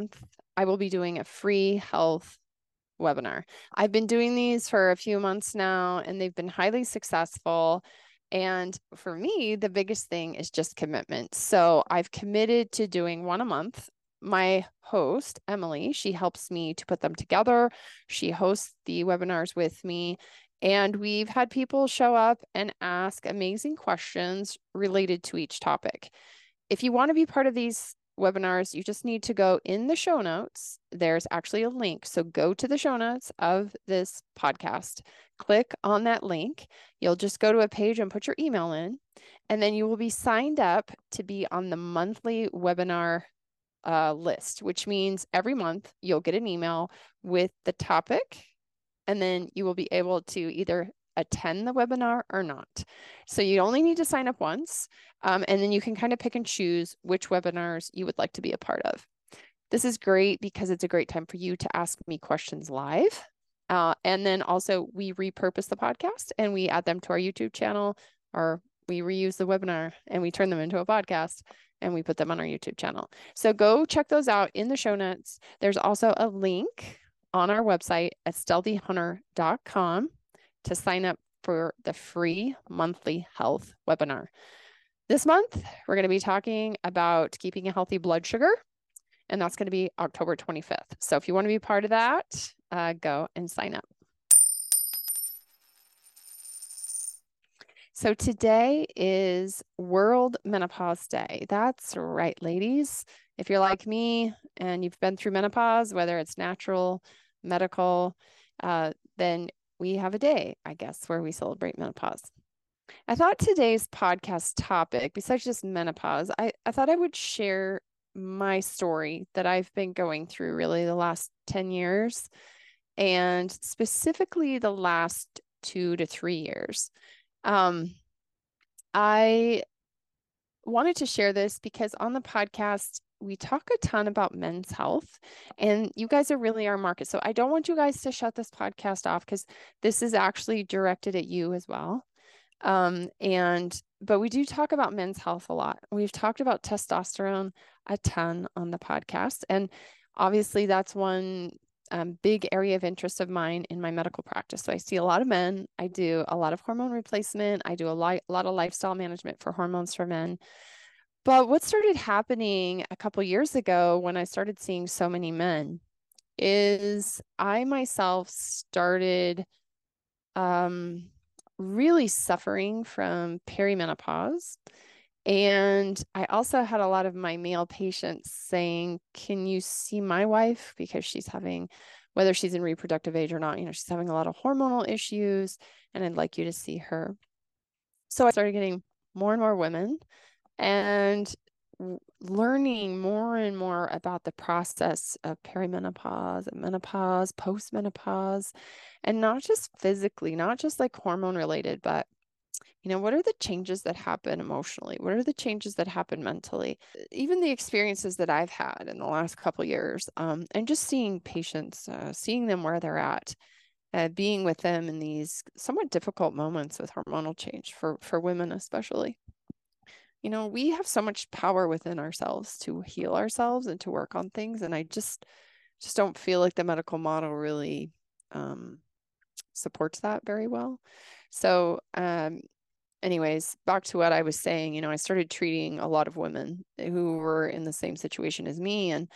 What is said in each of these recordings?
month I will be doing a free health webinar. I've been doing these for a few months now and they've been highly successful. And for me, the biggest thing is just commitment. So I've committed to doing one a month. My host, Emily, she helps me to put them together. She hosts the webinars with me. And we've had people show up and ask amazing questions related to each topic. If you want to be part of these webinars, you just need to go in the show notes. There's actually a link. So go to the show notes of this podcast, click on that link. You'll just go to a page and put your email in, and then you will be signed up to be on the monthly webinar uh, list, which means every month you'll get an email with the topic, and then you will be able to either attend the webinar or not. So you only need to sign up once, um, and then you can kind of pick and choose which webinars you would like to be a part of. This is great because it's a great time for you to ask me questions live. Uh, and then also we repurpose the podcast and we add them to our YouTube channel or we reuse the webinar and we turn them into a podcast and we put them on our YouTube channel. So go check those out in the show notes. There's also a link on our website at sthealthyhunter.com to sign up for the free monthly health webinar. This month, we're going to be talking about keeping a healthy blood sugar, and that's going to be October 25th. So if you want to be part of that, uh, go and sign up. So today is World Menopause Day. That's right, ladies. If you're like me and you've been through menopause, whether it's natural, medical, uh, then we have a day, I guess, where we celebrate menopause. I thought today's podcast topic, besides just menopause, I, I thought I would share my story that I've been going through really the last 10 years, and specifically the last two to three years. Um, I wanted to share this because on the podcast, we talk a ton about men's health and you guys are really our market. So I don't want you guys to shut this podcast off because this is actually directed at you as well. Um, and but we do talk about men's health a lot. We've talked about testosterone a ton on the podcast. And obviously that's one um, big area of interest of mine in my medical practice. So I see a lot of men. I do a lot of hormone replacement. I do a lot, a lot of lifestyle management for hormones for men. But what started happening a couple years ago when I started seeing so many men is I myself started um, really suffering from perimenopause. And I also had a lot of my male patients saying, Can you see my wife? Because she's having, whether she's in reproductive age or not, you know, she's having a lot of hormonal issues, and I'd like you to see her. So I started getting more and more women and learning more and more about the process of perimenopause, menopause, postmenopause, and not just physically, not just like hormone related, but you know, what are the changes that happen emotionally? What are the changes that happen mentally? Even the experiences that I've had in the last couple years, um, and just seeing patients, uh, seeing them where they're at, uh, being with them in these somewhat difficult moments with hormonal change for for women especially you know, we have so much power within ourselves to heal ourselves and to work on things. And I just just don't feel like the medical model really um, supports that very well. So, um, anyways, back to what I was saying, you know, I started treating a lot of women who were in the same situation as me. And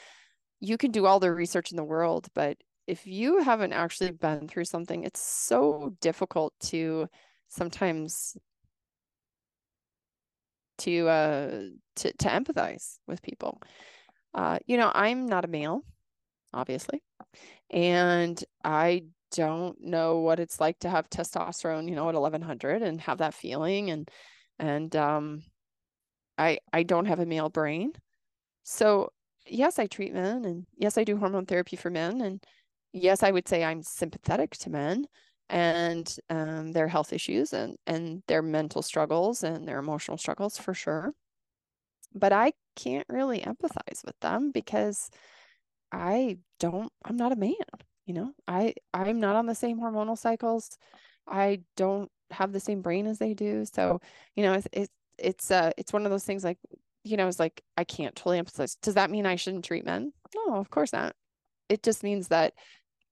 you can do all the research in the world, but if you haven't actually been through something, it's so difficult to sometimes to uh to to empathize with people. Uh, you know, I'm not a male, obviously, and I don't know what it's like to have testosterone, you know, at 1100 and have that feeling and and um I I don't have a male brain. So, yes, I treat men and yes, I do hormone therapy for men and yes, I would say I'm sympathetic to men and um, their health issues and and their mental struggles and their emotional struggles for sure. But i can't really empathize with them because i don't i'm not a man you know? I i'm not on the same hormonal cycles. I don't have the same brain as they do. So you know it's it's it's uh it's one of those things like you know it's like i can't totally empathize. Does that mean i shouldn't treat men? No, of course not. It just means that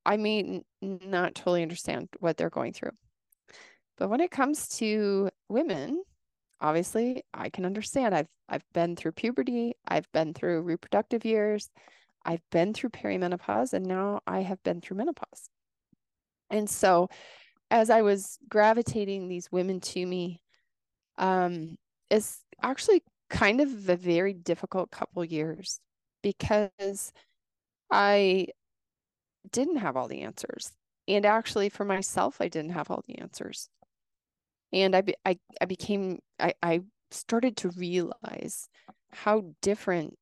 I may not totally understand what they're going through. But when it comes to women, obviously I can understand. I've I've been through puberty, I've been through reproductive years, I've been through perimenopause, and now I have been through menopause. And so as I was gravitating these women to me, um, it's actually kind of a very difficult couple years because I didn't have all the answers. And actually, for myself, I didn't have all the answers. And I, I, I became, I, I started to realize how different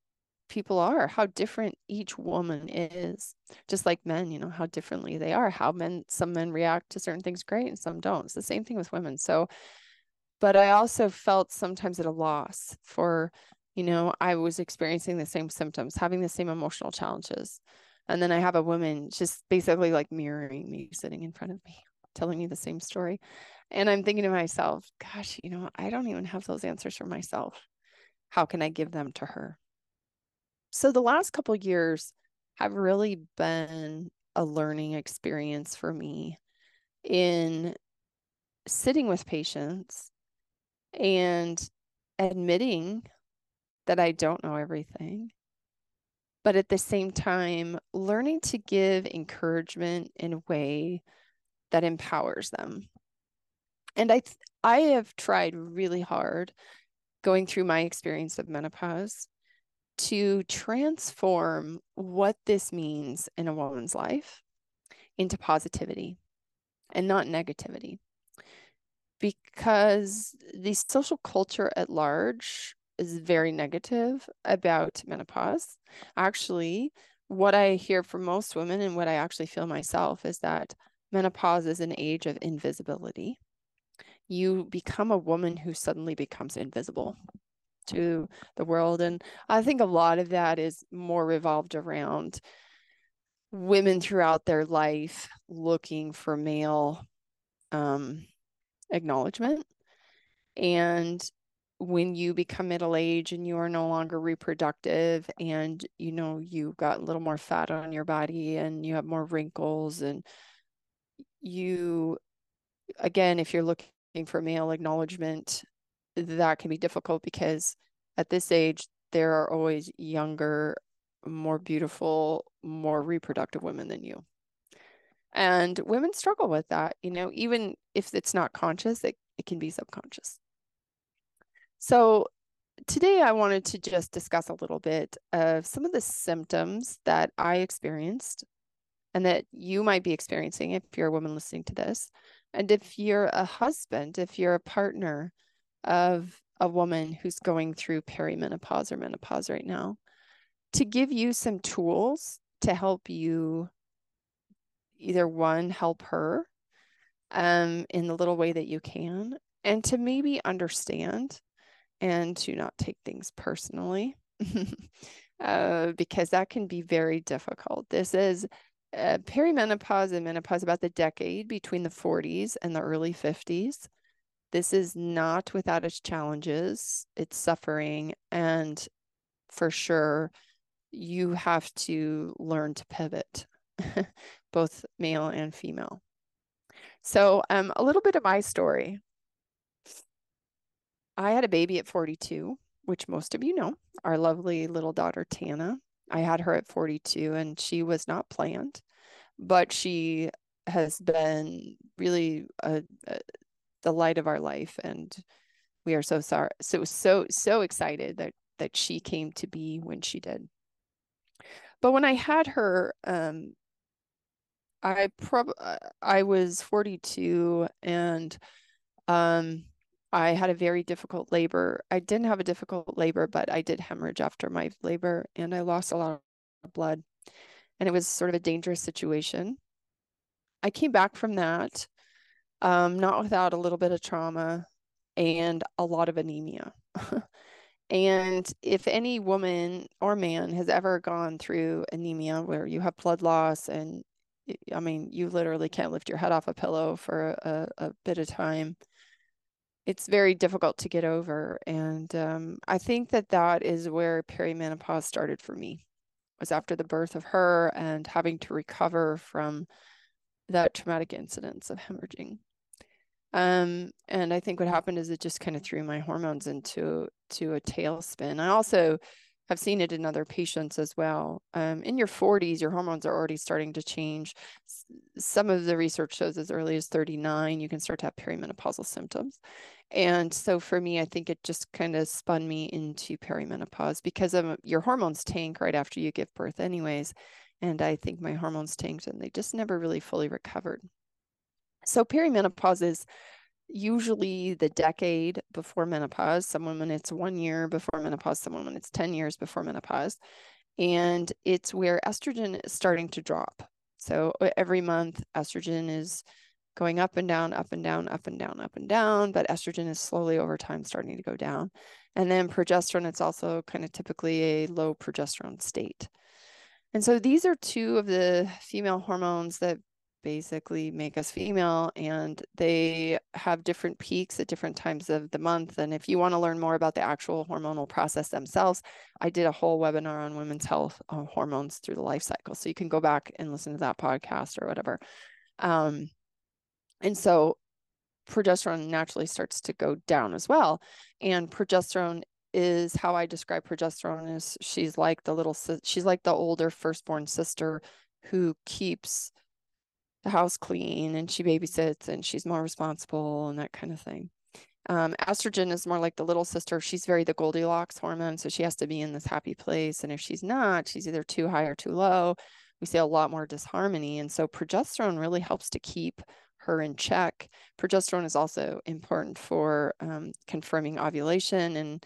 people are, how different each woman is. Just like men, you know, how differently they are, how men, some men react to certain things great and some don't. It's the same thing with women. So, but I also felt sometimes at a loss for, you know, I was experiencing the same symptoms, having the same emotional challenges. And then I have a woman just basically like mirroring me, sitting in front of me, telling me the same story. And I'm thinking to myself, gosh, you know, I don't even have those answers for myself. How can I give them to her? So the last couple years have really been a learning experience for me in sitting with patients and admitting that I don't know everything, but at the same time, learning to give encouragement in a way that empowers them. And I, th- I have tried really hard going through my experience of menopause to transform what this means in a woman's life into positivity and not negativity. Because the social culture at large is very negative about menopause. Actually, what I hear from most women and what I actually feel myself is that menopause is an age of invisibility. You become a woman who suddenly becomes invisible to the world. And I think a lot of that is more revolved around women throughout their life looking for male um, acknowledgement. And when you become middle age and you are no longer reproductive and you know you've got a little more fat on your body and you have more wrinkles and you again if you're looking for male acknowledgement that can be difficult because at this age, there are always younger, more beautiful, more reproductive women than you. And women struggle with that, you know, even if it's not conscious, it, it can be subconscious. So today I wanted to just discuss a little bit of some of the symptoms that I experienced and that you might be experiencing if you're a woman listening to this. And if you're a husband, if you're a partner, of a woman who's going through perimenopause or menopause right now to give you some tools to help you either one help her um, in the little way that you can and to maybe understand and to not take things personally uh, because that can be very difficult this is uh, perimenopause and menopause about the decade between the 40s and the early 50s this is not without its challenges, it's suffering, and for sure, you have to learn to pivot, both male and female. So, um, a little bit of my story. I had a baby at 42, which most of you know, our lovely little daughter, Tana. I had her at 42, and she was not planned, but she has been really a, a the light of our life and we are so sorry so so so excited that that she came to be when she did but when i had her um i prob i was 42 and um i had a very difficult labor i didn't have a difficult labor but i did hemorrhage after my labor and i lost a lot of blood and it was sort of a dangerous situation i came back from that um, not without a little bit of trauma and a lot of anemia. and if any woman or man has ever gone through anemia where you have blood loss and I mean, you literally can't lift your head off a pillow for a, a bit of time. It's very difficult to get over. And um, I think that that is where perimenopause started for me. was after the birth of her and having to recover from that traumatic incidence of hemorrhaging. Um, and I think what happened is it just kind of threw my hormones into to a tailspin. I also have seen it in other patients as well. Um, in your 40s, your hormones are already starting to change. Some of the research shows as early as 39, you can start to have perimenopausal symptoms. And so for me, I think it just kind of spun me into perimenopause because of your hormones tank right after you give birth, anyways. And I think my hormones tanked and they just never really fully recovered. So perimenopause is usually the decade before menopause, some women it's one year before menopause, some women it's 10 years before menopause. And it's where estrogen is starting to drop. So every month, estrogen is going up and down, up and down, up and down, up and down, but estrogen is slowly over time starting to go down. And then progesterone, it's also kind of typically a low progesterone state. And so these are two of the female hormones that basically make us female and they have different peaks at different times of the month and if you want to learn more about the actual hormonal process themselves i did a whole webinar on women's health uh, hormones through the life cycle so you can go back and listen to that podcast or whatever. Um, and so progesterone naturally starts to go down as well and progesterone is how i describe progesterone is she's like the little she's like the older firstborn sister who keeps the house clean and she babysits and she's more responsible and that kind of thing. Um, estrogen is more like the little sister. She's very the Goldilocks hormone. So she has to be in this happy place. And if she's not, she's either too high or too low. We see a lot more disharmony. And so progesterone really helps to keep her in check. Progesterone is also important for um, confirming ovulation and,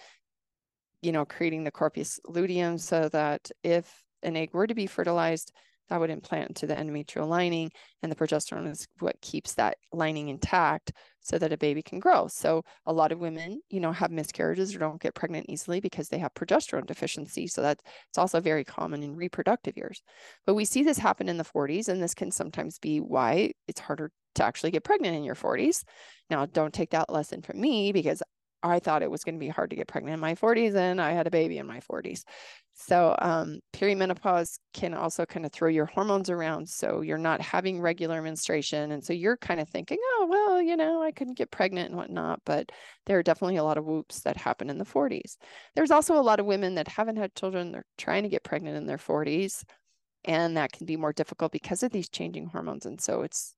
you know, creating the corpus luteum so that if an egg were to be fertilized, that would implant into the endometrial lining and the progesterone is what keeps that lining intact so that a baby can grow. So a lot of women you know have miscarriages or don't get pregnant easily because they have progesterone deficiency so that's it's also very common in reproductive years. But we see this happen in the 40s and this can sometimes be why it's harder to actually get pregnant in your 40s now don't take that lesson from me because I thought it was going to be hard to get pregnant in my 40s and I had a baby in my 40s. So, um, perimenopause can also kind of throw your hormones around. So, you're not having regular menstruation. And so, you're kind of thinking, oh, well, you know, I couldn't get pregnant and whatnot. But there are definitely a lot of whoops that happen in the 40s. There's also a lot of women that haven't had children, they're trying to get pregnant in their 40s. And that can be more difficult because of these changing hormones. And so, it's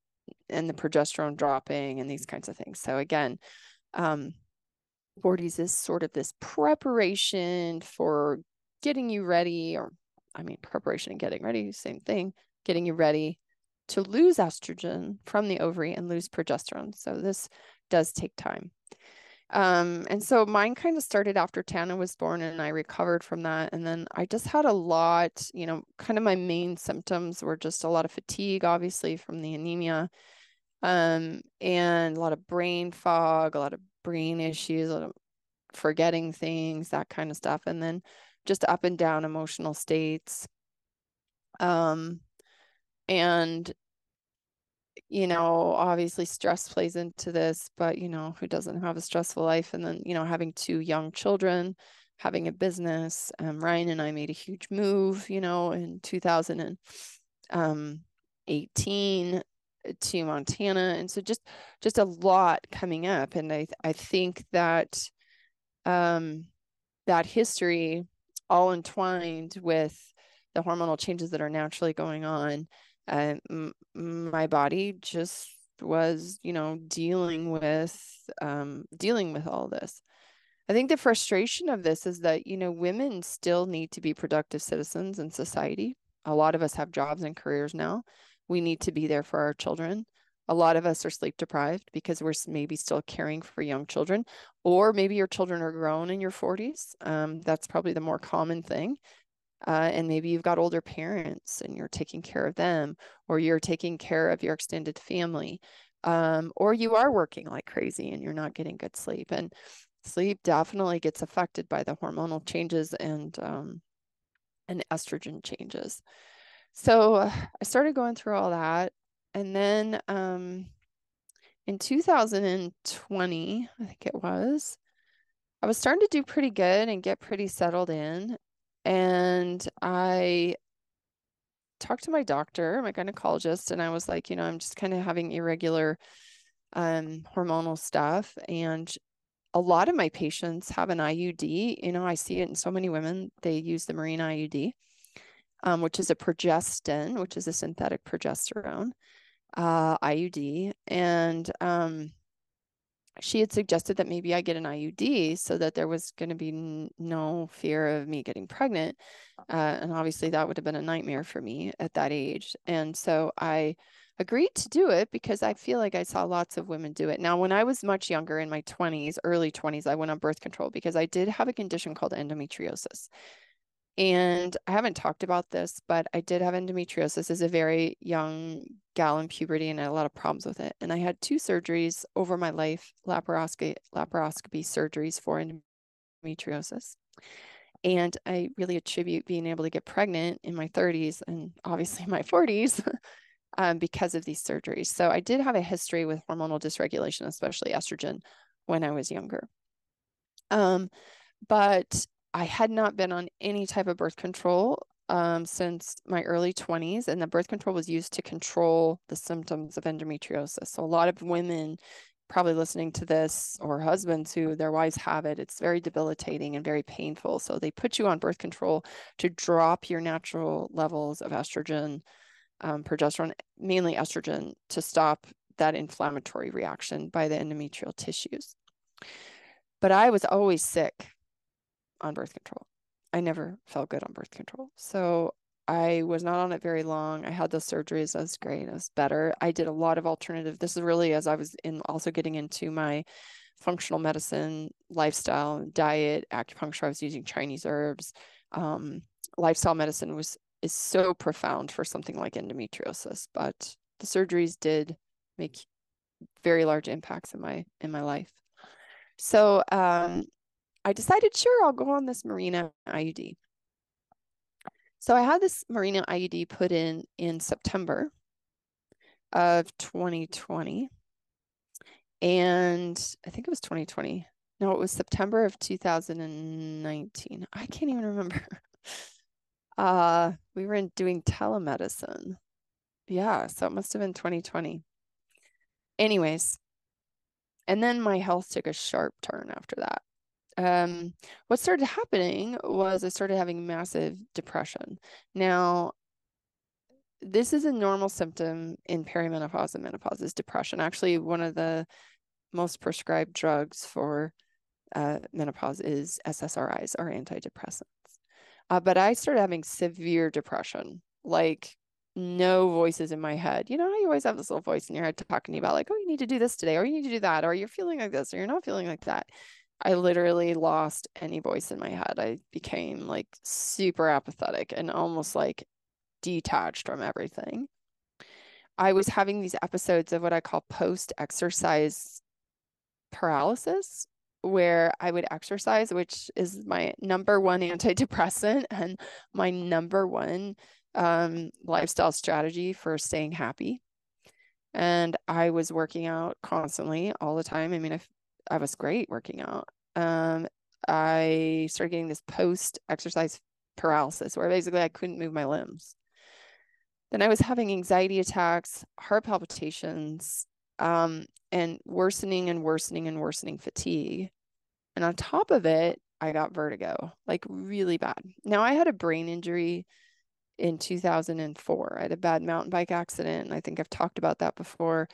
and the progesterone dropping and these kinds of things. So, again, um, 40s is sort of this preparation for getting you ready, or I mean, preparation and getting ready, same thing, getting you ready to lose estrogen from the ovary and lose progesterone. So this does take time. Um, and so mine kind of started after Tana was born and I recovered from that. And then I just had a lot, you know, kind of my main symptoms were just a lot of fatigue, obviously from the anemia, um, and a lot of brain fog, a lot of brain issues, forgetting things, that kind of stuff. And then just up and down emotional states. Um, and, you know, obviously stress plays into this, but, you know, who doesn't have a stressful life? And then, you know, having two young children, having a business. Um, Ryan and I made a huge move, you know, in 2018 to Montana. And so just just a lot coming up. And I I think that um that history all entwined with the hormonal changes that are naturally going on. Uh, m- my body just was, you know, dealing with um, dealing with all this. I think the frustration of this is that, you know, women still need to be productive citizens in society. A lot of us have jobs and careers now we need to be there for our children. A lot of us are sleep deprived because we're maybe still caring for young children, or maybe your children are grown in your 40s. Um, that's probably the more common thing. Uh, and maybe you've got older parents and you're taking care of them, or you're taking care of your extended family, um, or you are working like crazy and you're not getting good sleep. And sleep definitely gets affected by the hormonal changes and um, and estrogen changes so I started going through all that. And then um, in 2020, I think it was, I was starting to do pretty good and get pretty settled in. And I talked to my doctor, my gynecologist, and I was like, you know, I'm just kind of having irregular um, hormonal stuff. And a lot of my patients have an IUD. You know, I see it in so many women. They use the Mirena IUD, um, which is a progestin, which is a synthetic progesterone uh, IUD. And um, she had suggested that maybe I get an IUD so that there was going to be n- no fear of me getting pregnant. Uh, and obviously, that would have been a nightmare for me at that age. And so I agreed to do it because I feel like I saw lots of women do it. Now, when I was much younger in my 20s, early 20s, I went on birth control because I did have a condition called endometriosis. And I haven't talked about this, but I did have endometriosis as a very young gal in puberty and I had a lot of problems with it. And I had two surgeries over my life, laparoscopy, laparoscopy surgeries for endometriosis. And I really attribute being able to get pregnant in my 30s and obviously my 40s um, because of these surgeries. So I did have a history with hormonal dysregulation, especially estrogen, when I was younger. Um, but I had not been on any type of birth control um, since my early 20s, and the birth control was used to control the symptoms of endometriosis. So, a lot of women probably listening to this or husbands who their wives have it, it's very debilitating and very painful. So, they put you on birth control to drop your natural levels of estrogen, um, progesterone, mainly estrogen, to stop that inflammatory reaction by the endometrial tissues. But I was always sick on birth control. I never felt good on birth control. So I was not on it very long. I had those surgeries. That was great. It was better. I did a lot of alternative. This is really as I was in also getting into my functional medicine lifestyle, diet, acupuncture. I was using Chinese herbs. Um, lifestyle medicine was is so profound for something like endometriosis, but the surgeries did make very large impacts in my in my life. So um, I decided, sure, I'll go on this Mirena IUD. So I had this Mirena IUD put in in September of 2020. And I think it was 2020. No, it was September of 2019. I can't even remember. Uh, we were in doing telemedicine. Yeah, so it must have been 2020. Anyways, and then my health took a sharp turn after that um, what started happening was I started having massive depression. Now, this is a normal symptom in perimenopause and menopause is depression. Actually, one of the most prescribed drugs for uh, menopause is SSRIs or antidepressants. Uh, but I started having severe depression, like no voices in my head. You know, how you always have this little voice in your head talking to you about, like, oh, you need to do this today, or you need to do that, or you're feeling like this, or you're not feeling like that. I literally lost any voice in my head. I became like super apathetic and almost like detached from everything. I was having these episodes of what I call post exercise paralysis, where I would exercise, which is my number one antidepressant and my number one um, lifestyle strategy for staying happy. And I was working out constantly all the time. I mean, if I was great working out. Um, I started getting this post exercise paralysis where basically I couldn't move my limbs. Then I was having anxiety attacks, heart palpitations, um, and worsening and worsening and worsening fatigue. And on top of it, I got vertigo, like really bad. Now I had a brain injury in 2004. I had a bad mountain bike accident. I think I've talked about that before.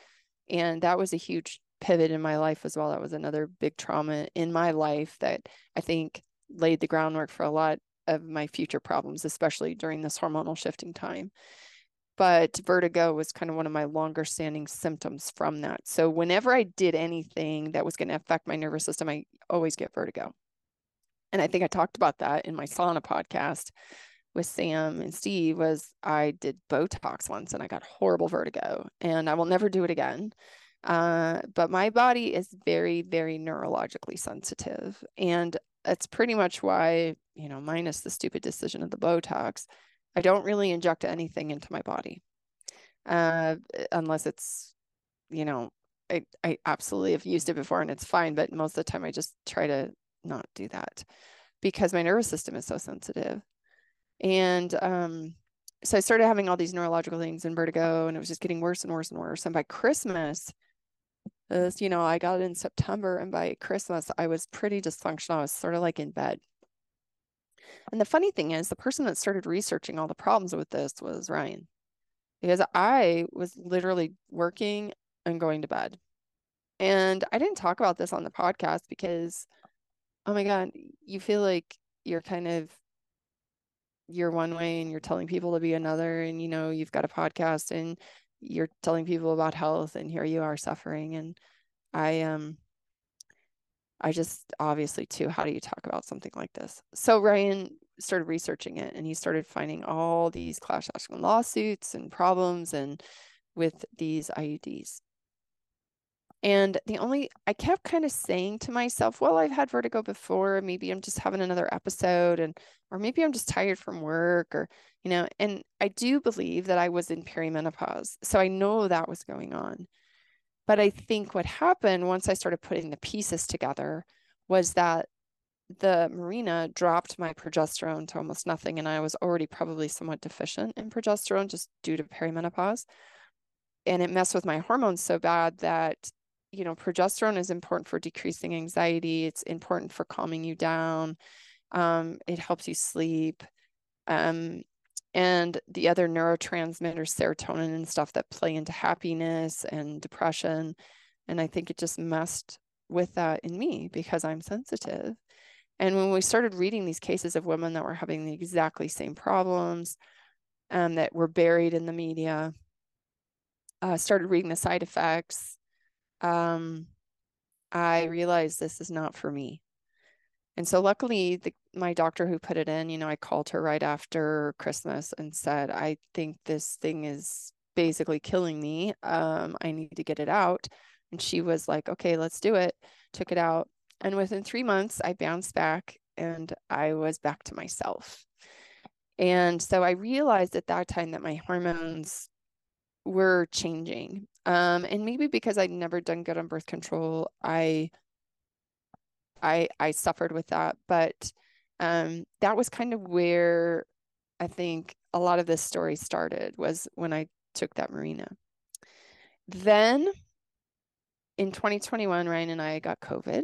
And that was a huge pivot in my life as well. That was another big trauma in my life that I think laid the groundwork for a lot of my future problems, especially during this hormonal shifting time. But vertigo was kind of one of my longer standing symptoms from that. So whenever I did anything that was going to affect my nervous system, I always get vertigo. And I think I talked about that in my sauna podcast with Sam and Steve was I did Botox once and I got horrible vertigo and I will never do it again. Uh, but my body is very, very neurologically sensitive. And that's pretty much why, you know, minus the stupid decision of the Botox, I don't really inject anything into my body uh, unless it's, you know, I, I absolutely have used it before and it's fine. But most of the time, I just try to not do that because my nervous system is so sensitive. And um, so I started having all these neurological things and vertigo, and it was just getting worse and worse and worse. And by Christmas, as you know, I got it in September, and by Christmas, I was pretty dysfunctional. I was sort of like in bed. And the funny thing is, the person that started researching all the problems with this was Ryan, because I was literally working and going to bed. And I didn't talk about this on the podcast because, oh my God, you feel like you're kind of you're one way and you're telling people to be another and you know you've got a podcast and you're telling people about health and here you are suffering and i um i just obviously too how do you talk about something like this? So ryan started researching it and he started finding all these class action lawsuits and problems and with these iuds and the only, I kept kind of saying to myself, well, I've had vertigo before. Maybe I'm just having another episode and, or maybe I'm just tired from work or, you know, and I do believe that I was in perimenopause. So I know that was going on. But I think what happened once I started putting the pieces together was that the Mirena dropped my progesterone to almost nothing. And I was already probably somewhat deficient in progesterone just due to perimenopause. And it messed with my hormones so bad that you know, progesterone is important for decreasing anxiety. It's important for calming you down. Um, it helps you sleep. Um, and the other neurotransmitters, serotonin and stuff that play into happiness and depression. And I think it just messed with that in me because I'm sensitive. And when we started reading these cases of women that were having the exactly same problems um, that were buried in the media, uh, started reading the side effects, um, I realized this is not for me. And so luckily the, my doctor who put it in, you know, I called her right after Christmas and said, I think this thing is basically killing me. Um, I need to get it out. And she was like, okay, let's do it. Took it out. And within three months, I bounced back and I was back to myself. And so I realized at that time that my hormones were changing. Um, and maybe because I'd never done good on birth control, I I I suffered with that. But um, that was kind of where I think a lot of this story started was when I took that Mirena. Then in 2021, Ryan and I got COVID.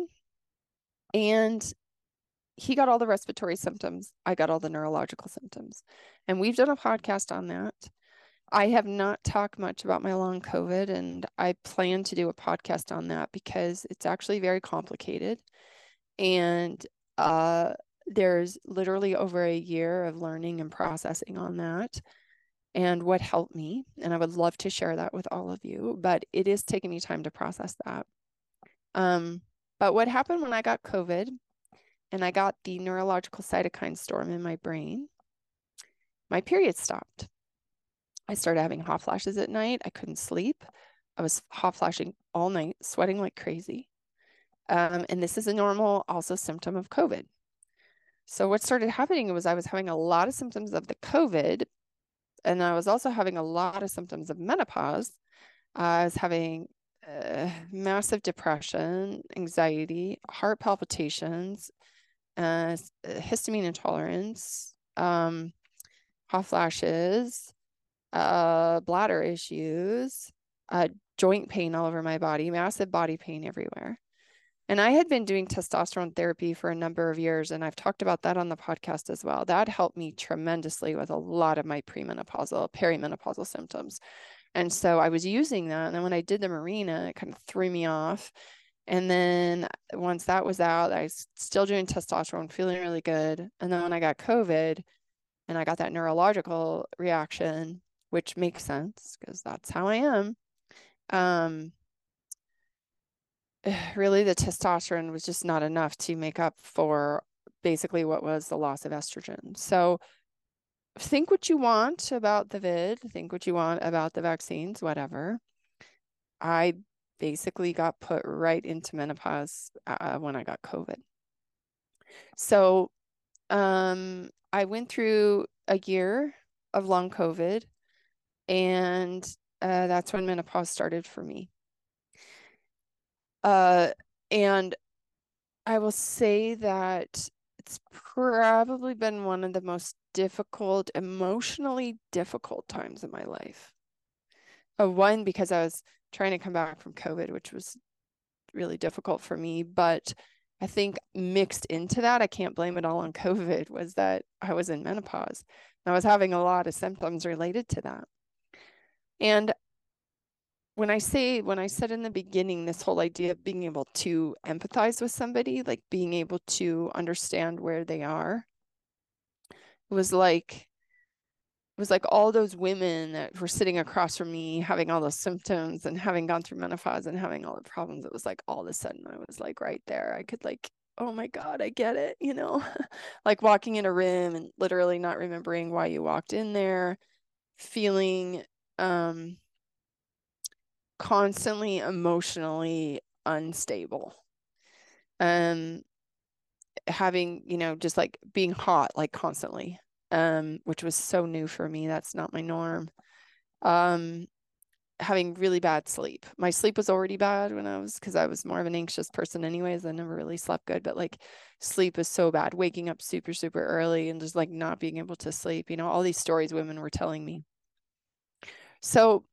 And he got all the respiratory symptoms. I got all the neurological symptoms. And we've done a podcast on that. I have not talked much about my long COVID, and I plan to do a podcast on that because it's actually very complicated. And uh, there's literally over a year of learning and processing on that and what helped me. And I would love to share that with all of you, but it is taking me time to process that. Um, but what happened when I got COVID and I got the neurological cytokine storm in my brain, my period stopped. I started having hot flashes at night. I couldn't sleep. I was hot flashing all night, sweating like crazy. Um, and this is a normal also symptom of COVID. So what started happening was I was having a lot of symptoms of the COVID, and I was also having a lot of symptoms of menopause. I was having uh, massive depression, anxiety, heart palpitations, uh, histamine intolerance, um, hot flashes, uh, bladder issues, uh, joint pain all over my body, massive body pain everywhere. And I had been doing testosterone therapy for a number of years, and I've talked about that on the podcast as well. That helped me tremendously with a lot of my premenopausal, perimenopausal symptoms. And so I was using that. And then when I did the Mirena, it kind of threw me off. And then once that was out, I was still doing testosterone, feeling really good. And then when I got COVID and I got that neurological reaction, which makes sense because that's how I am. Um, really, the testosterone was just not enough to make up for basically what was the loss of estrogen. So, think what you want about the vid, think what you want about the vaccines, whatever. I basically got put right into menopause uh, when I got COVID. So, um, I went through a year of long COVID and uh, that's when menopause started for me. Uh, and I will say that it's probably been one of the most difficult, emotionally difficult times in my life. Uh, one, because I was trying to come back from COVID, which was really difficult for me. But I think mixed into that, I can't blame it all on COVID, was that I was in menopause. I was having a lot of symptoms related to that. And when I say, when I said in the beginning, this whole idea of being able to empathize with somebody, like being able to understand where they are, it was like, it was like all those women that were sitting across from me having all those symptoms and having gone through menopause and having all the problems. It was like all of a sudden I was like right there. I could like, oh my God, I get it, you know, like walking in a room and literally not remembering why you walked in there, feeling um constantly emotionally unstable. Um having you know just like being hot like constantly um which was so new for me that's not my norm. Um having really bad sleep. My sleep was already bad when i was because i was more of an anxious person anyways i never really slept good but like sleep was so bad. Waking up super super early and just like not being able to sleep you know all these stories women were telling me so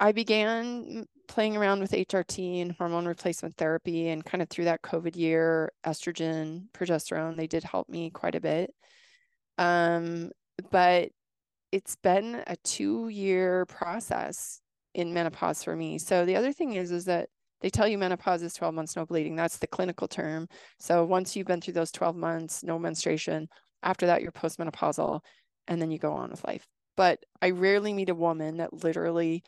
I began playing around with HRT and hormone replacement therapy, and kind of through that COVID year, estrogen, progesterone, they did help me quite a bit. Um, but it's been a two year process in menopause for me. So the other thing is, is that they tell you menopause is 12 months, no bleeding. That's the clinical term. So once you've been through those 12 months, no menstruation, after that, you're postmenopausal, and then you go on with life. But I rarely meet a woman that literally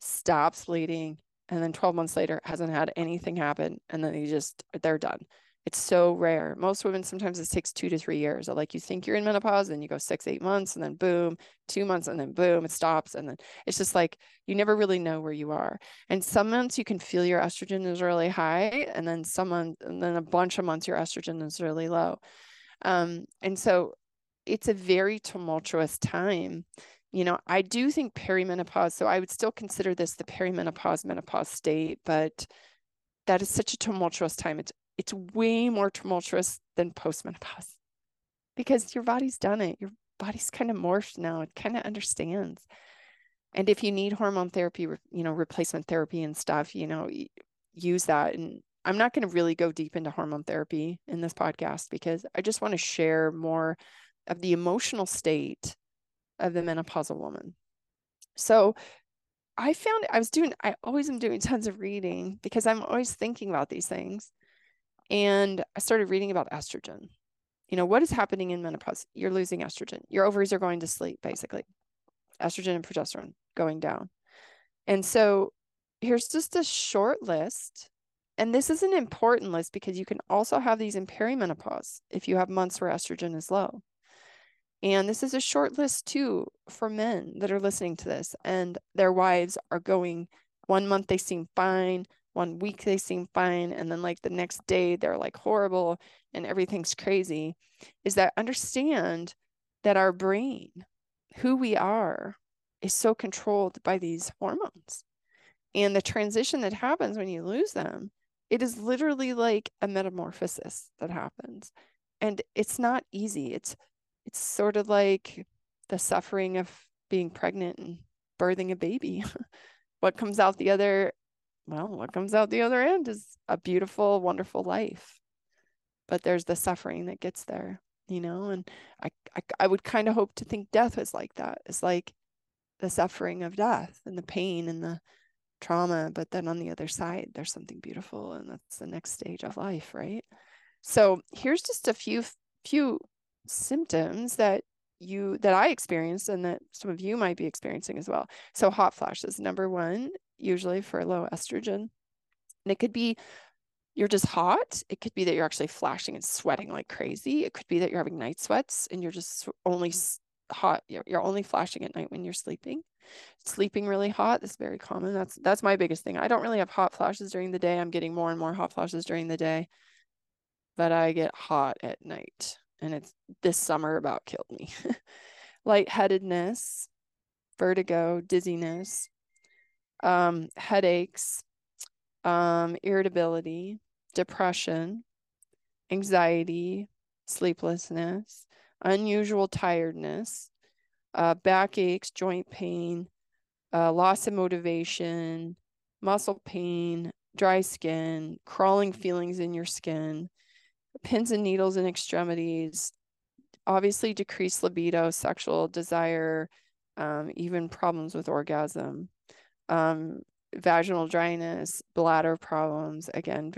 stops bleeding and then 12 months later hasn't had anything happen and then they just they're done. It's so rare. Most women sometimes it takes two to three years. Like you think you're in menopause? And you go six eight months and then boom two months and then boom it stops and then it's just like you never really know where you are. And some months you can feel your estrogen is really high and then some months and then a bunch of months your estrogen is really low. Um, and so it's a very tumultuous time you know, I do think perimenopause, so I would still consider this the perimenopause menopause state, but that is such a tumultuous time. It's it's way more tumultuous than postmenopause because your body's done it. Your body's kind of morphed now. It kind of understands. And if you need hormone therapy, you know, replacement therapy and stuff, you know, use that. And I'm not going to really go deep into hormone therapy in this podcast because I just want to share more of the emotional state of the menopausal woman. So I found I was doing, I always am doing tons of reading because I'm always thinking about these things. And I started reading about estrogen. You know, what is happening in menopause? You're losing estrogen. Your ovaries are going to sleep, basically. Estrogen and progesterone going down. And so here's just a short list. And this is an important list because you can also have these in perimenopause if you have months where estrogen is low. And this is a short list too for men that are listening to this and their wives are going one month they seem fine, one week they seem fine, and then like the next day they're like horrible and everything's crazy. Is that understand that our brain, who we are, is so controlled by these hormones. And the transition that happens when you lose them, it is literally like a metamorphosis that happens. And it's not easy. It's it's sort of like the suffering of being pregnant and birthing a baby. what comes out the other, well, what comes out the other end is a beautiful, wonderful life. But there's the suffering that gets there, you know, and I, I, I would kind of hope to think death is like that. It's like the suffering of death and the pain and the trauma. But then on the other side, there's something beautiful, and that's the next stage of life, right? So here's just a few few symptoms that you that I experienced and that some of you might be experiencing as well. So hot flashes, number one, usually for low estrogen. And it could be you're just hot. It could be that you're actually flashing and sweating like crazy. It could be that you're having night sweats and you're just only hot. You're, you're only flashing at night when you're sleeping. Sleeping really hot is very common. That's that's my biggest thing. I don't really have hot flashes during the day. I'm getting more and more hot flashes during the day, but I get hot at night and it's this summer about killed me. Lightheadedness, vertigo, dizziness, um, headaches, um, irritability, depression, anxiety, sleeplessness, unusual tiredness, uh, backaches, joint pain, uh, loss of motivation, muscle pain, dry skin, crawling feelings in your skin, pins and needles in extremities, obviously decreased libido, sexual desire, um, even problems with orgasm, um, vaginal dryness, bladder problems. Again,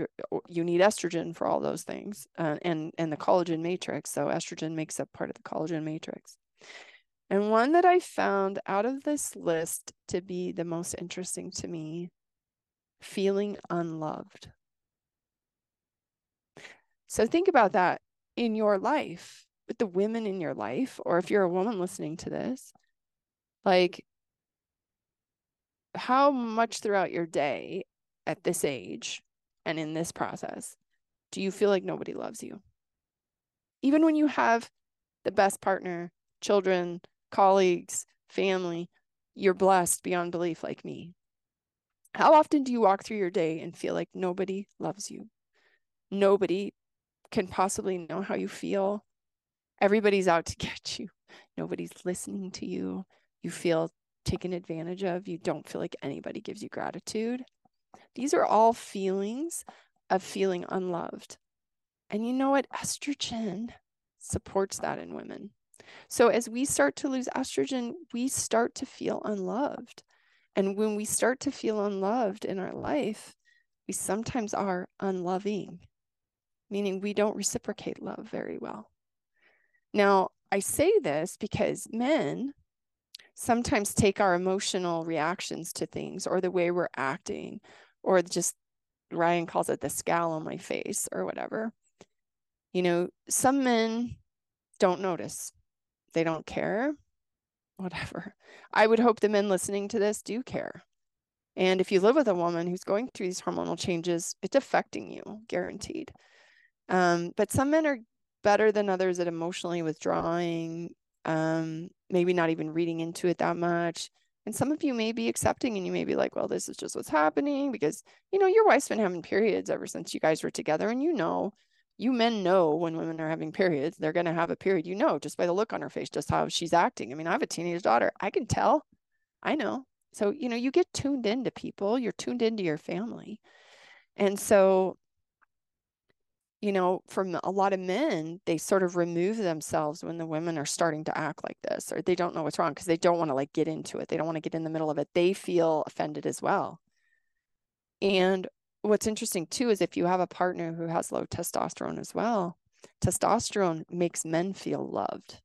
you need estrogen for all those things uh, and, and the collagen matrix. So estrogen makes up part of the collagen matrix. And one that I found out of this list to be the most interesting to me, feeling unloved. So think about that in your life, with the women in your life, or if you're a woman listening to this, like how much throughout your day at this age and in this process do you feel like nobody loves you? Even when you have the best partner, children, colleagues, family, you're blessed beyond belief like me. How often do you walk through your day and feel like nobody loves you? Nobody can possibly know how you feel. Everybody's out to get you. Nobody's listening to you. You feel taken advantage of. You don't feel like anybody gives you gratitude. These are all feelings of feeling unloved. And you know what? Estrogen supports that in women. So as we start to lose estrogen, we start to feel unloved. And when we start to feel unloved in our life, we sometimes are unloving, meaning we don't reciprocate love very well. Now, I say this because men sometimes take our emotional reactions to things or the way we're acting or just Ryan calls it the scowl on my face or whatever. You know, some men don't notice they don't care, whatever. I would hope the men listening to this do care. And if you live with a woman who's going through these hormonal changes, it's affecting you, guaranteed. Um, but some men are better than others at emotionally withdrawing, um, maybe not even reading into it that much. And some of you may be accepting and you may be like, well, this is just what's happening because, you know, your wife's been having periods ever since you guys were together. And you know, you men know when women are having periods, they're going to have a period. You know, just by the look on her face, just how she's acting. I mean, I have a teenage daughter. I can tell. I know. So, you know, you get tuned into people, you're tuned into your family. And so, you know, from a lot of men, they sort of remove themselves when the women are starting to act like this, or they don't know what's wrong because they don't want to like get into it. They don't want to get in the middle of it. They feel offended as well. And what's interesting too is if you have a partner who has low testosterone as well, testosterone makes men feel loved.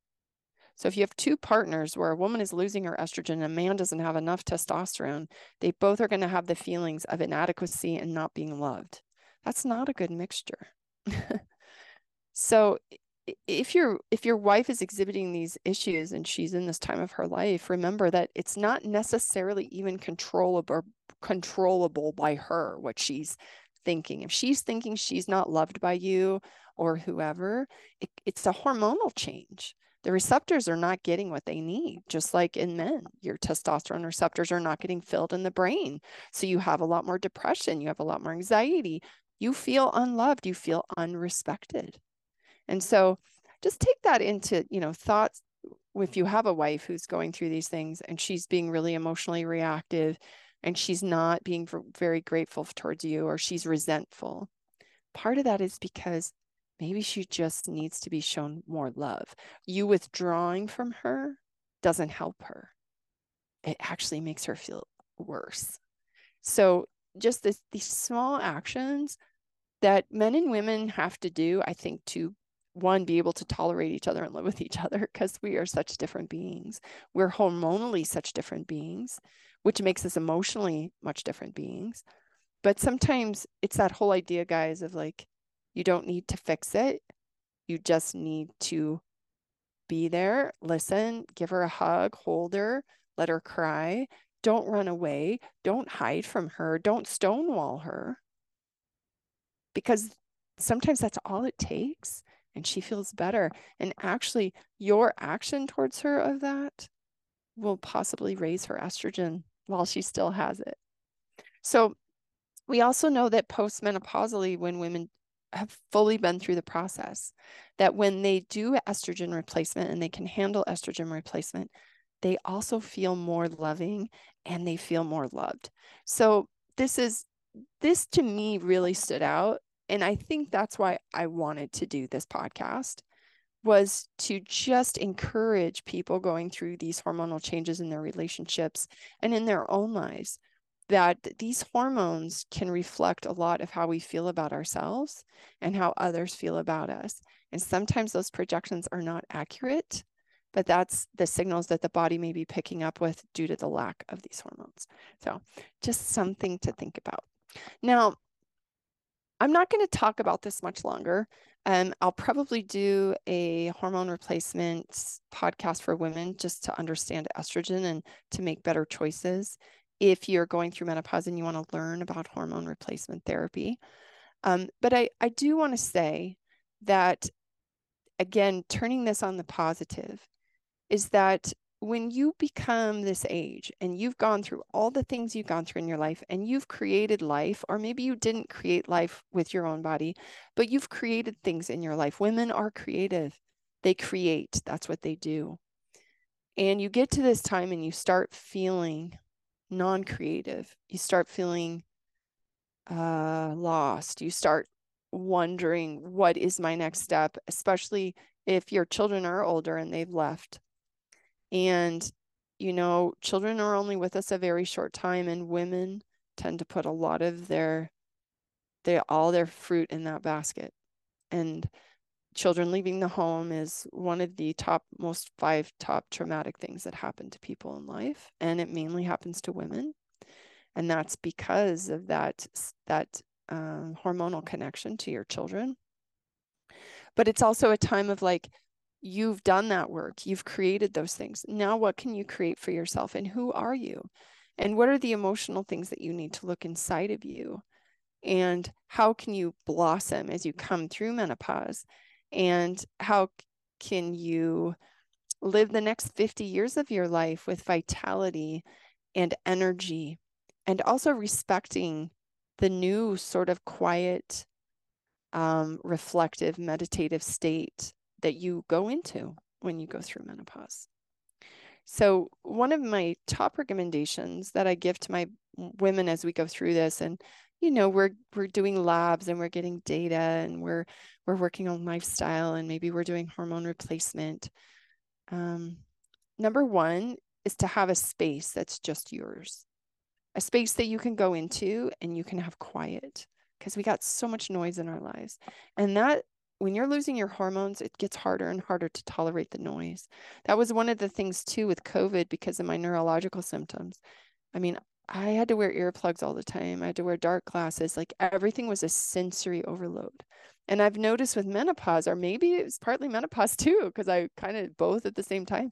So if you have two partners where a woman is losing her estrogen and a man doesn't have enough testosterone, they both are going to have the feelings of inadequacy and not being loved. That's not a good mixture. so if your if your wife is exhibiting these issues and she's in this time of her life remember that it's not necessarily even controllable controllable by her what she's thinking. If she's thinking she's not loved by you or whoever it, it's a hormonal change. The receptors are not getting what they need just like in men. Your testosterone receptors are not getting filled in the brain. So you have a lot more depression you have a lot more anxiety you feel unloved you feel unrespected and so just take that into, you know, thoughts if you have a wife who's going through these things and she's being really emotionally reactive and she's not being very grateful towards you or she's resentful. Part of that is because maybe she just needs to be shown more love. You withdrawing from her doesn't help her. It actually makes her feel worse. So just this, these small actions that men and women have to do, I think, to one be able to tolerate each other and live with each other because we are such different beings. We're hormonally such different beings which makes us emotionally much different beings. But sometimes it's that whole idea guys of like you don't need to fix it. You just need to be there listen give her a hug hold her let her cry don't run away don't hide from her don't stonewall her because sometimes that's all it takes and she feels better. And actually, your action towards her of that will possibly raise her estrogen while she still has it. So, we also know that postmenopausally, when women have fully been through the process that when they do estrogen replacement and they can handle estrogen replacement, they also feel more loving and they feel more loved. So this is this to me really stood out and I think that's why I wanted to do this podcast was to just encourage people going through these hormonal changes in their relationships and in their own lives that these hormones can reflect a lot of how we feel about ourselves and how others feel about us. And sometimes those projections are not accurate, but that's the signals that the body may be picking up with due to the lack of these hormones. So, just something to think about. Now, I'm not going to talk about this much longer. Um, I'll probably do a hormone replacement podcast for women just to understand estrogen and to make better choices if you're going through menopause and you want to learn about hormone replacement therapy. Um, but I, I do want to say that, again, turning this on the positive is that when you become this age and you've gone through all the things you've gone through in your life and you've created life, or maybe you didn't create life with your own body, but you've created things in your life. Women are creative, they create, that's what they do. And you get to this time and you start feeling non creative, you start feeling uh, lost, you start wondering, what is my next step, especially if your children are older and they've left and, you know, children are only with us a very short time, and women tend to put a lot of their, they all their fruit in that basket. And children leaving the home is one of the top, most five top traumatic things that happen to people in life. And it mainly happens to women. And that's because of that, that um, hormonal connection to your children. But it's also a time of like, You've done that work. You've created those things. Now, what can you create for yourself? And who are you? And what are the emotional things that you need to look inside of you? And how can you blossom as you come through menopause? And how can you live the next 50 years of your life with vitality and energy and also respecting the new sort of quiet, um, reflective, meditative state that you go into when you go through menopause. So, one of my top recommendations that I give to my women as we go through this, and you know, we're we're doing labs and we're getting data and we're we're working on lifestyle and maybe we're doing hormone replacement. Um, number one is to have a space that's just yours, a space that you can go into and you can have quiet because we got so much noise in our lives, and that when you're losing your hormones, it gets harder and harder to tolerate the noise. That was one of the things too with COVID because of my neurological symptoms. I mean, I had to wear earplugs all the time. I had to wear dark glasses. Like everything was a sensory overload. And I've noticed with menopause, or maybe it's partly menopause too, because I kind of both at the same time.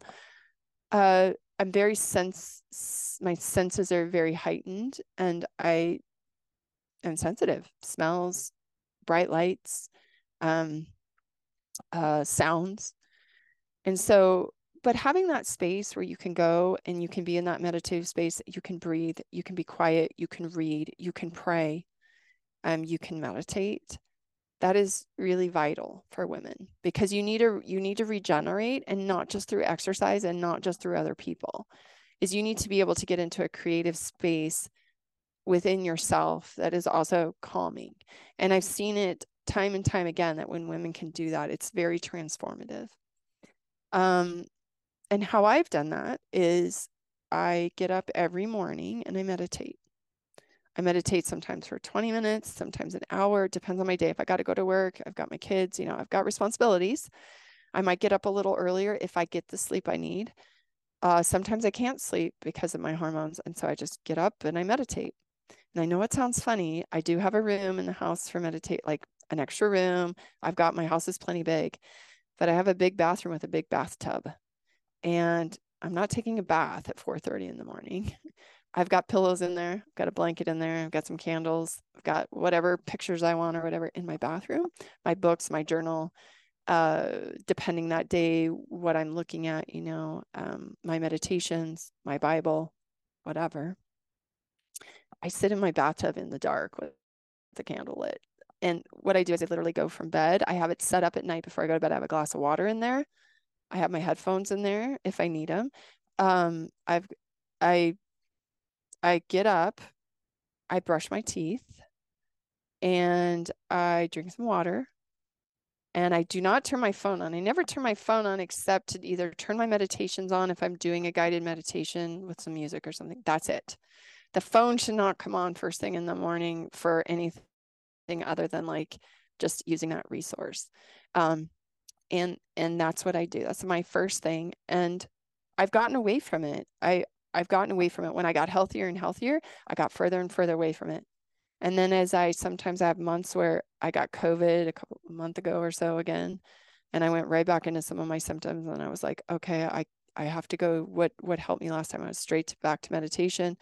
Uh, I'm very sense, my senses are very heightened, and I am sensitive. Smells, bright lights, um, uh, sounds. And so, but having that space where you can go and you can be in that meditative space, you can breathe, you can be quiet, you can read, you can pray, um, you can meditate. That is really vital for women because you need to you need to regenerate and not just through exercise and not just through other people. Is you need to be able to get into a creative space within yourself that is also calming. And I've seen it time and time again that when women can do that, it's very transformative. Um, and how I've done that is I get up every morning and I meditate. I meditate sometimes for 20 minutes, sometimes an hour, depends on my day. If I got to go to work, I've got my kids, you know, I've got responsibilities. I might get up a little earlier if I get the sleep I need. Uh, sometimes I can't sleep because of my hormones. And so I just get up and I meditate. And I know it sounds funny. I do have a room in the house for meditate, like an extra room. I've got my house is plenty big, but I have a big bathroom with a big bathtub. And I'm not taking a bath at 4:30 in the morning. I've got pillows in there, I've got a blanket in there, I've got some candles, I've got whatever pictures I want or whatever in my bathroom, my books, my journal, uh, depending that day, what I'm looking at, you know, um, my meditations, my Bible, whatever. I sit in my bathtub in the dark with the candle lit and what I do is I literally go from bed. I have it set up at night before I go to bed. I have a glass of water in there. I have my headphones in there if I need them. Um, I've I I get up, I brush my teeth, and I drink some water. And I do not turn my phone on. I never turn my phone on except to either turn my meditations on if I'm doing a guided meditation with some music or something. That's it. The phone should not come on first thing in the morning for anything other than like just using that resource. Um, and and that's what I do. That's my first thing. And I've gotten away from it. I I've gotten away from it when I got healthier and healthier. I got further and further away from it. And then as I sometimes I have months where I got COVID a couple a month ago or so again, and I went right back into some of my symptoms and I was like, okay, I I have to go. What what helped me last time? I was straight back to meditation.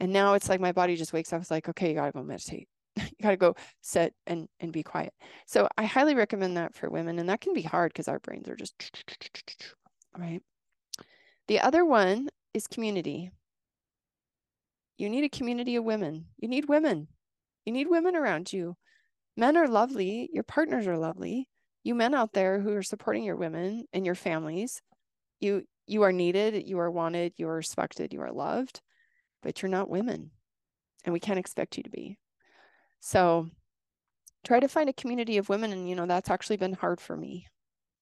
And now it's like my body just wakes up. It's like, okay, you gotta go meditate. You got to go sit and and be quiet. So i highly recommend that for women and that can be hard because our brains are just right? The other one is community. You need a community of women. You need women. You need women around you. Men are lovely. Your partners are lovely. You men out there who are supporting your women and your families you you are needed you are wanted you are respected you are loved but you're not women and we can't expect you to be so try to find a community of women. And, you know, that's actually been hard for me.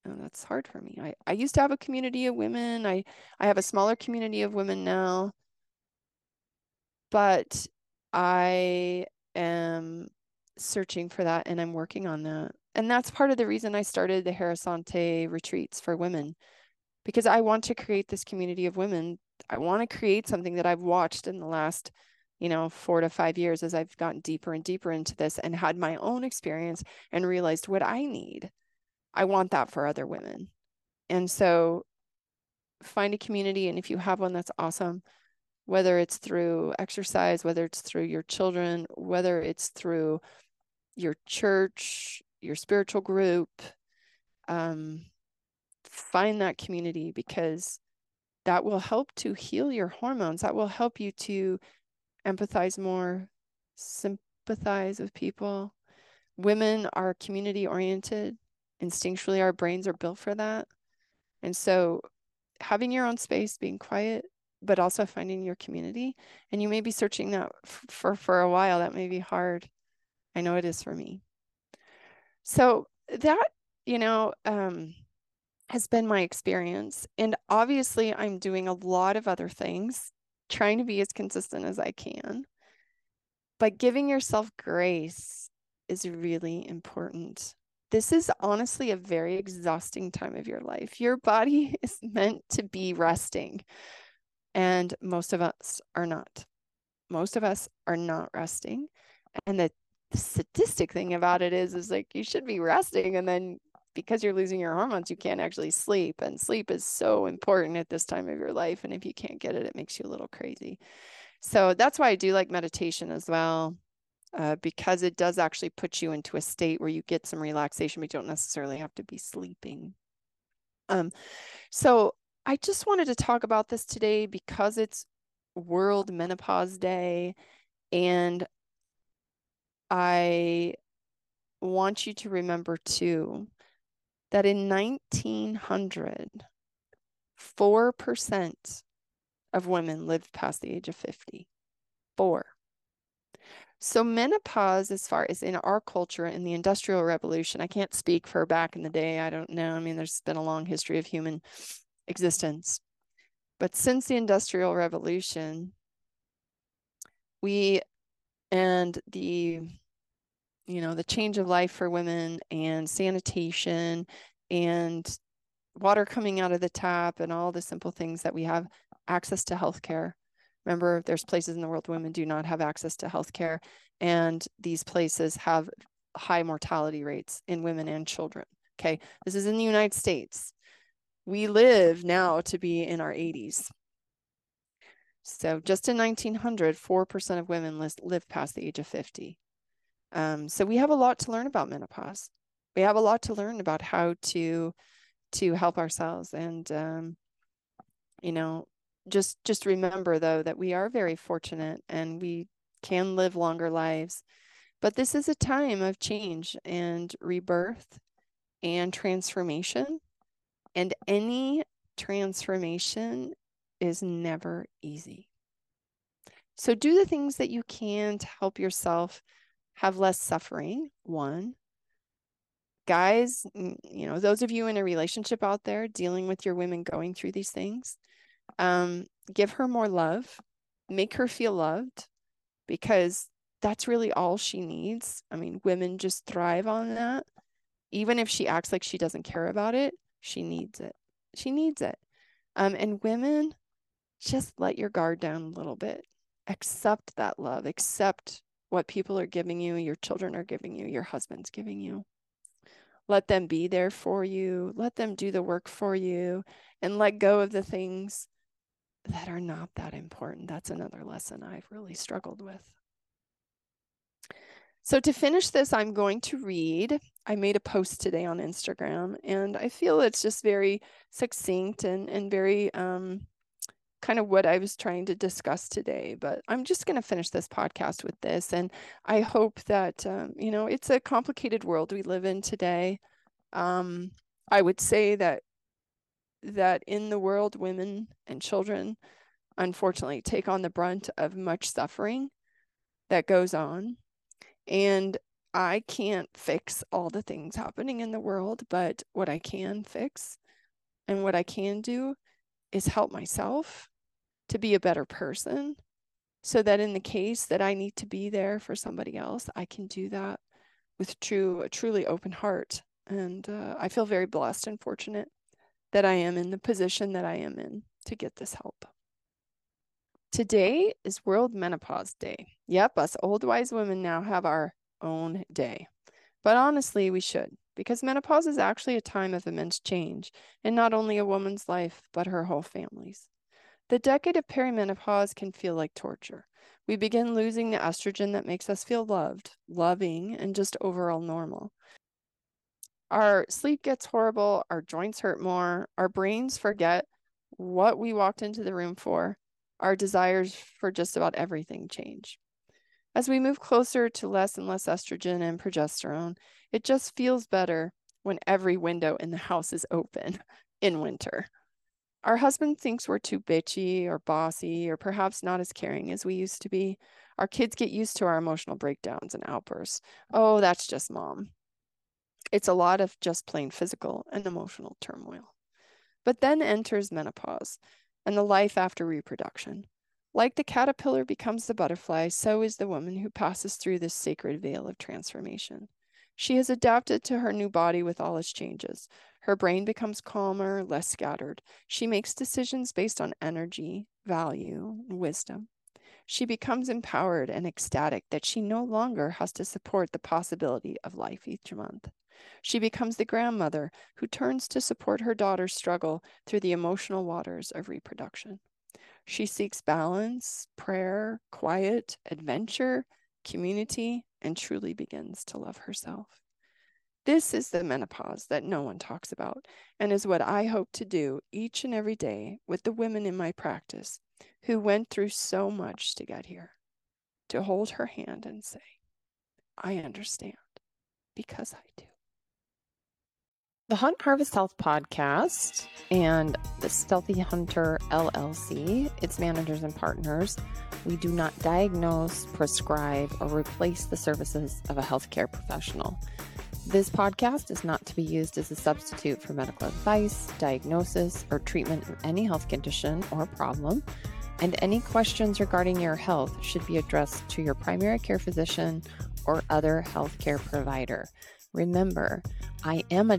And that's hard for me. I, I used to have a community of women. I, I have a smaller community of women now. But I am searching for that and I'm working on that. And that's part of the reason I started the Harasante retreats for women because I want to create this community of women. I want to create something that I've watched in the last you know, four to five years as I've gotten deeper and deeper into this and had my own experience and realized what I need. I want that for other women. And so find a community. And if you have one, that's awesome. Whether it's through exercise, whether it's through your children, whether it's through your church, your spiritual group, um, find that community because that will help to heal your hormones. That will help you to empathize more, sympathize with people. Women are community oriented. Instinctually, our brains are built for that. And so, having your own space, being quiet, but also finding your community. And you may be searching that for, for a while. That may be hard. I know it is for me. So, that, you know, um, has been my experience. And obviously, I'm doing a lot of other things trying to be as consistent as I can. But giving yourself grace is really important. This is honestly a very exhausting time of your life. Your body is meant to be resting, and most of us are not. Most of us are not resting. And the, the sadistic thing about it is, is like you should be resting, and then because you're losing your hormones, you can't actually sleep. And sleep is so important at this time of your life. And if you can't get it, it makes you a little crazy. So that's why I do like meditation as well, uh, because it does actually put you into a state where you get some relaxation, but you don't necessarily have to be sleeping. Um, so I just wanted to talk about this today because it's World Menopause Day. And I want you to remember too that in 1900, 4% of women lived past the age of 50. Four. So, menopause, as far as in our culture in the Industrial Revolution, I can't speak for back in the day. I don't know. I mean, there's been a long history of human existence. But since the Industrial Revolution, we and the you know, the change of life for women and sanitation and water coming out of the tap and all the simple things that we have access to healthcare. Remember, there's places in the world women do not have access to healthcare, and these places have high mortality rates in women and children. Okay, this is in the United States. We live now to be in our 80s. So just in 1900, 4% of women lived past the age of 50. Um, so we have a lot to learn about menopause. We have a lot to learn about how to to help ourselves and um, you know just just remember though that we are very fortunate and we can live longer lives But this is a time of change and rebirth and transformation. And any transformation is never easy. So do the things that you can to help yourself have less suffering. One, guys, you know, those of you in a relationship out there dealing with your women going through these things, um, give her more love, make her feel loved because that's really all she needs. I mean, women just thrive on that. Even if she acts like she doesn't care about it, she needs it. She needs it. Um, and women, just let your guard down a little bit. Accept that love. Accept what people are giving you, your children are giving you, your husband's giving you. Let them be there for you. Let them do the work for you and let go of the things that are not that important. That's another lesson I've really struggled with. So, to finish this, I'm going to read. I made a post today on Instagram, and I feel it's just very succinct and, and very um, kind of what I was trying to discuss today. But I'm just going to finish this podcast with this. And I hope that, um, you know, it's a complicated world we live in today. Um, I would say that that in the world, women and children, unfortunately, take on the brunt of much suffering that goes on. And I can't fix all the things happening in the world, but what I can fix and what I can do is help myself to be a better person so that in the case that I need to be there for somebody else, I can do that with true, a truly open heart. And uh, I feel very blessed and fortunate that I am in the position that I am in to get this help. Today is World Menopause Day. Yep, us old wise women now have our own day. But honestly, we should, because menopause is actually a time of immense change in not only a woman's life, but her whole family's. The decade of perimenopause can feel like torture. We begin losing the estrogen that makes us feel loved, loving, and just overall normal. Our sleep gets horrible, our joints hurt more, our brains forget what we walked into the room for, our desires for just about everything change. As we move closer to less and less estrogen and progesterone, it just feels better when every window in the house is open in winter. Our husband thinks we're too bitchy or bossy or perhaps not as caring as we used to be. Our kids get used to our emotional breakdowns and outbursts. Oh, that's just mom. It's a lot of just plain physical and emotional turmoil. But then enters menopause and the life after reproduction. Like the caterpillar becomes the butterfly, so is the woman who passes through this sacred veil of transformation. She has adapted to her new body with all its changes. Her brain becomes calmer, less scattered. She makes decisions based on energy, value, and wisdom. She becomes empowered and ecstatic that she no longer has to support the possibility of life each month. She becomes the grandmother who turns to support her daughter's struggle through the emotional waters of reproduction. She seeks balance, prayer, quiet, adventure, community, and truly begins to love herself. This is the menopause that no one talks about, and is what I hope to do each and every day with the women in my practice who went through so much to get here. To hold her hand and say, I understand because I do. The Hunt Harvest Health podcast and the StHealthy Hunter LLC, its managers and partners, we do not diagnose, prescribe, or replace the services of a healthcare professional. This podcast is not to be used as a substitute for medical advice, diagnosis, or treatment of any health condition or problem, and any questions regarding your health should be addressed to your primary care physician or other healthcare provider. Remember, I am a